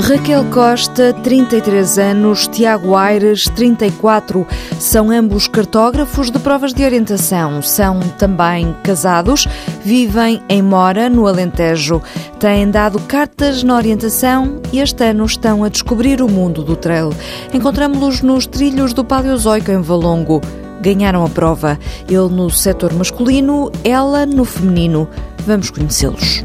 Raquel Costa, 33 anos, Tiago Aires, 34. São ambos cartógrafos de provas de orientação. São também casados, vivem em Mora, no Alentejo. Têm dado cartas na orientação e este ano estão a descobrir o mundo do trail. Encontramos-los nos trilhos do Paleozoico em Valongo. Ganharam a prova. Ele no setor masculino, ela no feminino. Vamos conhecê-los.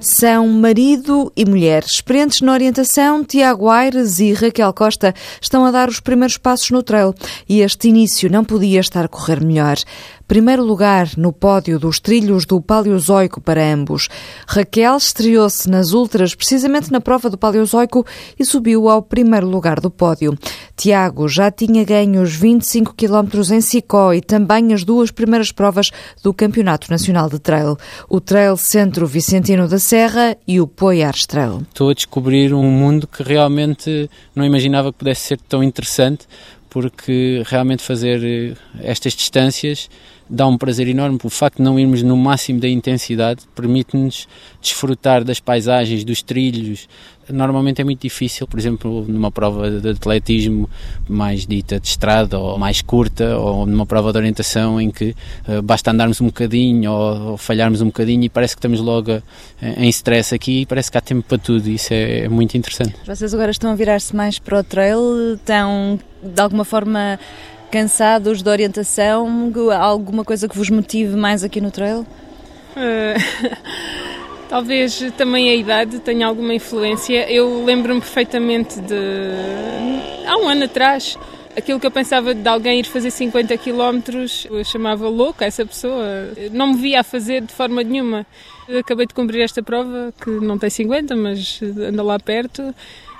São marido e mulher. Experientes na orientação, Tiago Aires e Raquel Costa estão a dar os primeiros passos no trail e este início não podia estar a correr melhor. Primeiro lugar no pódio dos trilhos do Paleozoico para ambos. Raquel estreou-se nas ultras precisamente na prova do Paleozoico e subiu ao primeiro lugar do pódio. Tiago já tinha ganho os 25 km em Sicó e também as duas primeiras provas do Campeonato Nacional de Trail. O Trail Centro Vicentino da Serra e o Poiares Trail. Estou a descobrir um mundo que realmente não imaginava que pudesse ser tão interessante porque realmente fazer eh, estas distâncias dá um prazer enorme. O facto de não irmos no máximo da intensidade permite-nos desfrutar das paisagens, dos trilhos. Normalmente é muito difícil, por exemplo, numa prova de atletismo mais dita de estrada ou mais curta, ou numa prova de orientação em que uh, basta andarmos um bocadinho ou, ou, falharmos um bocadinho e parece que estamos logo uh, em stress aqui e parece que há tempo para tudo. Isso é, é muito interessante. Vocês agora estão a virar-se mais para o trail, estão de alguma forma cansados de orientação? Alguma coisa que vos motive mais aqui no trail? Uh, talvez também a idade tenha alguma influência. Eu lembro-me perfeitamente de. há um ano atrás. Aquilo que eu pensava de alguém ir fazer 50 km, eu chamava louca essa pessoa. Não me via a fazer de forma nenhuma. acabei de cumprir esta prova, que não tem 50, mas anda lá perto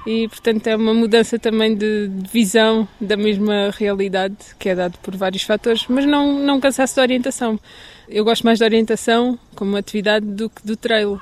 e portanto é uma mudança também de, de, visão da mesma realidade que é dado por vários fatores, mas não, não cansasse de orientação. Eu gosto mais da orientação como atividade do que do trail.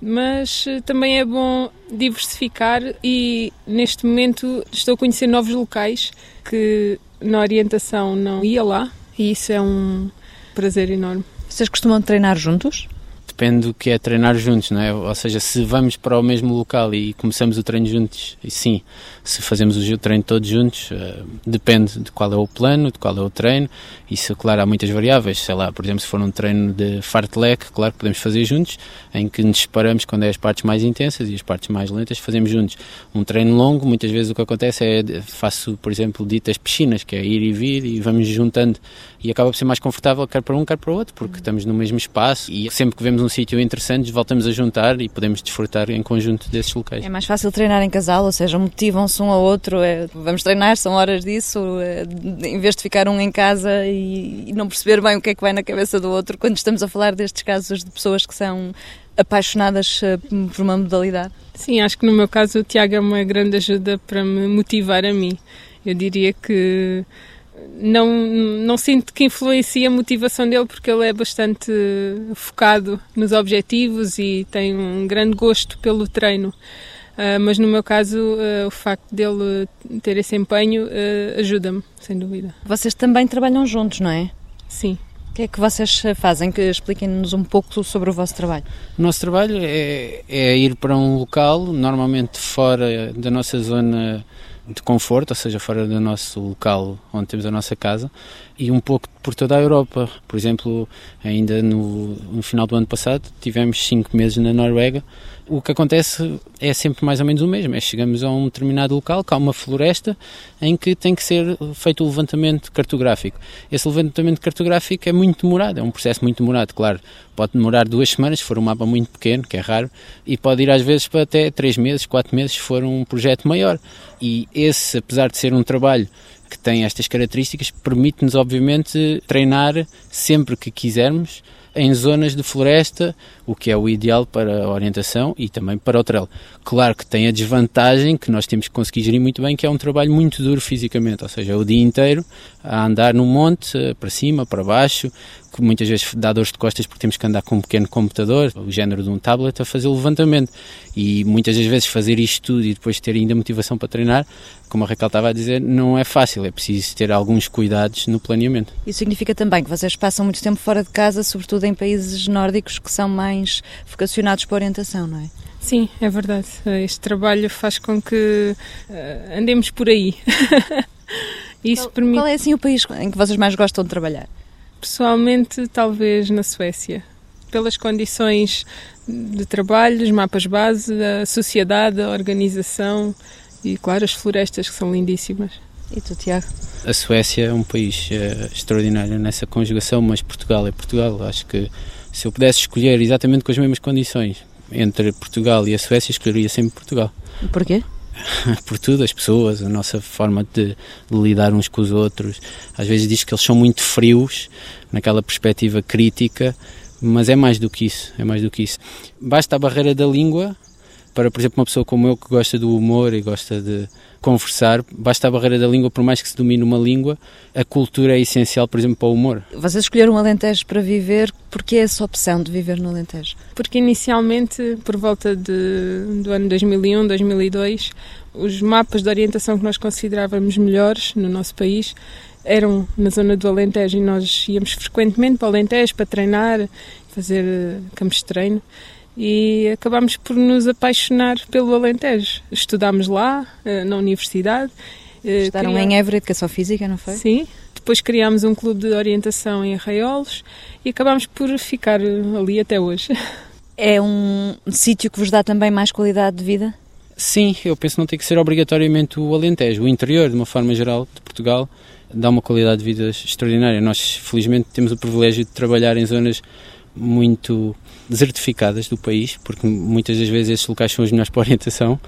Mas eh, também é bom diversificar e neste momento estou a conhecer novos locais que na orientação não ia lá e isso é um prazer enorme. Vocês costumam treinar juntos? Depende do que é treinar juntos, não é? Ou seja, se vamos para o mesmo local e começamos o treino juntos, e sim, se fazemos o treino todos juntos, uh, depende de qual é o plano, de qual é o treino. Isso, claro, há muitas variáveis. Sei lá, por exemplo, se for um treino de fartlek, claro que podemos fazer juntos, em que nos separamos quando é as partes mais intensas e as partes mais lentas fazemos juntos. Um treino longo, muitas vezes o que acontece é faço, por exemplo, ditas piscinas, que é ir e vir e vamos juntando e acaba por ser mais confortável quer para um, quer para o outro, porque estamos no mesmo espaço e sempre que vemos um sítio interessante voltamos a juntar e podemos desfrutar em conjunto desses locais. É mais fácil treinar em casal, ou seja, motivam-se um ao outro, é, vamos treinar, são horas disso, é, em vez de ficar um em casa e, e não perceber bem o que é que vai na cabeça do outro, quando estamos a falar destes casos de pessoas que são apaixonadas eh, por uma modalidade. Sim, acho que no meu caso o Tiago é uma grande ajuda para me motivar a mim. Eu diria que não, não sinto que influencie a motivação dele porque ele é bastante focado nos objetivos e tem um grande gosto pelo treino. Uh, mas no meu caso, uh, o facto dele ter esse empenho uh, ajuda-me, sem dúvida. Vocês também trabalham juntos, não é? Sim. O que é que vocês fazem? Expliquem-nos um pouco sobre o vosso trabalho. O nosso trabalho é, é ir para um local, normalmente fora da nossa zona de conforto, ou seja, fora do nosso local onde temos a nossa casa, e um pouco por toda a Europa. Por exemplo, ainda no, no final do ano passado tivemos cinco meses na Noruega. O que acontece é sempre mais ou menos o mesmo. É chegamos a um determinado local, que há uma floresta, em que tem que ser feito o levantamento cartográfico. Esse levantamento cartográfico é muito demorado, é um processo muito demorado, claro. Pode demorar duas semanas, se for um mapa muito pequeno, que é raro, e pode ir às vezes para até três meses, quatro meses, se for um projeto maior. E esse, apesar de ser um trabalho que tem estas características, permite-nos, obviamente, treinar sempre que quisermos em zonas de floresta, o que é o ideal para a orientação e também para o trail. Claro que tem a desvantagem que nós temos que conseguir gerir muito bem, que é um trabalho muito duro fisicamente, ou seja, o dia inteiro a andar no monte, para cima, para baixo, que muitas vezes dá dores de costas porque temos que andar com um pequeno computador, o género de um tablet, a fazer o levantamento. E muitas das vezes fazer isto tudo e depois ter ainda motivação para treinar, como a Raquel estava a dizer, não é fácil, é preciso ter alguns cuidados no planeamento. Isso significa também que vocês passam muito tempo fora de casa, sobretudo em países nórdicos que são mais vocacionados para orientação, não é? Sim, é verdade. Este trabalho faz com que uh, andemos por aí. Isso qual, permite... qual é assim o país em que vocês mais gostam de trabalhar? Pessoalmente, talvez na Suécia. Pelas condições de trabalho, os mapas base, a sociedade, a organização e, claro, as florestas que são lindíssimas. E tu, Tiago? A Suécia é um país uh, extraordinário nessa conjugação, mas Portugal é Portugal. Acho que se eu pudesse escolher exatamente com as mesmas condições entre Portugal e a Suécia, escolheria sempre Portugal. Porquê? por tudo, as pessoas, a nossa forma de, de, lidar uns com os outros. Às vezes diz que eles são muito frios, naquela perspectiva crítica, mas é mais do que isso, é mais do que isso. Basta a barreira da língua para, por exemplo, uma pessoa como eu que gosta do humor e gosta de conversar, basta a barreira da língua, por mais que se domine uma língua, a cultura é essencial, por exemplo, para o humor. Vocês escolheram o Alentejo para viver, porque é essa opção de viver no Alentejo? Porque inicialmente, por volta de, do ano 2001, 2002, os mapas de orientação que nós considerávamos melhores no nosso país eram na zona do Alentejo e nós íamos frequentemente para o Alentejo para treinar, fazer campos de treino e acabámos por nos apaixonar pelo Alentejo. Estudámos lá, eh, na universidade. Eh, Estudaram criámos... em Évora Educação Física, não foi? Sim. Depois criámos um clube de orientação em Arraiolos e acabámos por ficar ali até hoje. É um sítio que vos dá também mais qualidade de vida? Sim, eu penso que não tem que ser obrigatoriamente o Alentejo. O interior, de uma forma geral, de Portugal, dá uma qualidade de vida extraordinária. Nós, felizmente, temos o privilégio de trabalhar em zonas muito desertificadas do país, porque muitas das vezes esses locais são os melhores para orientação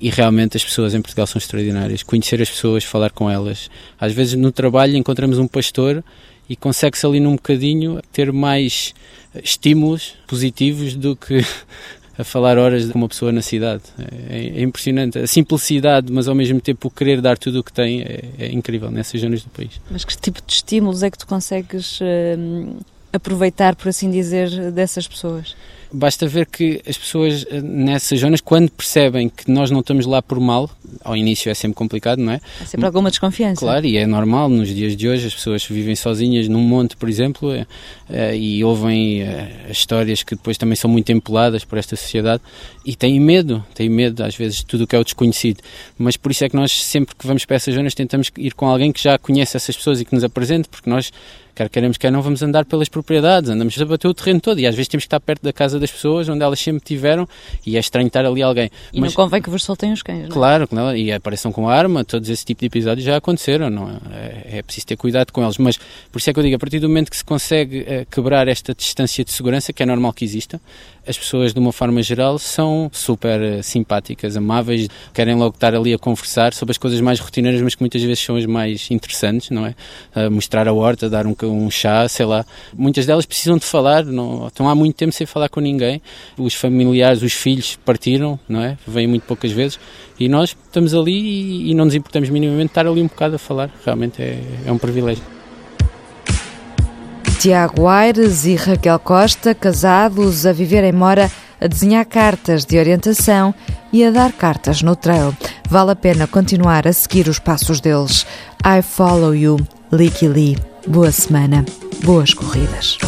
e realmente as pessoas em Portugal são extraordinárias. Conhecer as pessoas, falar com elas. Às vezes no trabalho encontramos um pastor e consegue-se ali num bocadinho ter mais estímulos positivos do que a falar horas com uma pessoa na cidade. É, é, impressionante. A simplicidade, mas ao mesmo tempo o querer dar tudo o que tem é, é incrível nessas zonas do país. Mas que tipo de estímulos é que tu consegues uh, aproveitar, por assim dizer, dessas pessoas? Basta ver que as pessoas eh, nessas zonas, quando percebem que nós não estamos lá por mal, ao início é sempre complicado, não é? Há sempre alguma desconfiança. Claro, e é normal nos dias de hoje, as pessoas vivem sozinhas num monte, por exemplo, é, é, e ouvem é, histórias que depois também são muito empoladas por esta sociedade e têm medo, têm medo às vezes de tudo o que é o desconhecido. Mas por isso é que nós sempre que vamos para essas zonas tentamos ir com alguém que já conhece essas pessoas e que nos apresente, porque nós quer queremos, quer não, vamos andar pelas propriedades, andamos a bater o terreno todo e às vezes temos que estar perto da casa das pessoas onde elas sempre tiveram e é estranho estar ali alguém. E Mas, não convém que vos soltem os cães, não é? Claro, não, e apareçam com arma, todos esse tipo de episódios já aconteceram, não é? É, é preciso ter cuidado com eles, mas por isso é que eu digo, a partir do momento que se consegue uh, quebrar esta distância de segurança, que é normal que exista, as pessoas, de uma forma geral, são super uh, simpáticas, amáveis, querem logo estar ali a conversar sobre as coisas mais rotineiras, mas que muitas vezes são as mais interessantes, não é? Uh, mostrar a horta, dar um, um chá, sei lá. Muitas delas precisam de falar, não, estão há muito tempo sem falar com ninguém. Os familiares, os filhos partiram, não é? Vêm muito poucas vezes e nós estamos ali e, não nos importamos minimamente estar ali um bocado a falar. Realmente é, é um privilégio. Tiago Aires e Raquel Costa, casados a viver em Mora, a desenhar cartas de orientação e a dar cartas no trail. Vale a pena continuar a seguir os passos deles. I follow you, Licky Lee. Boa semana, boas corridas.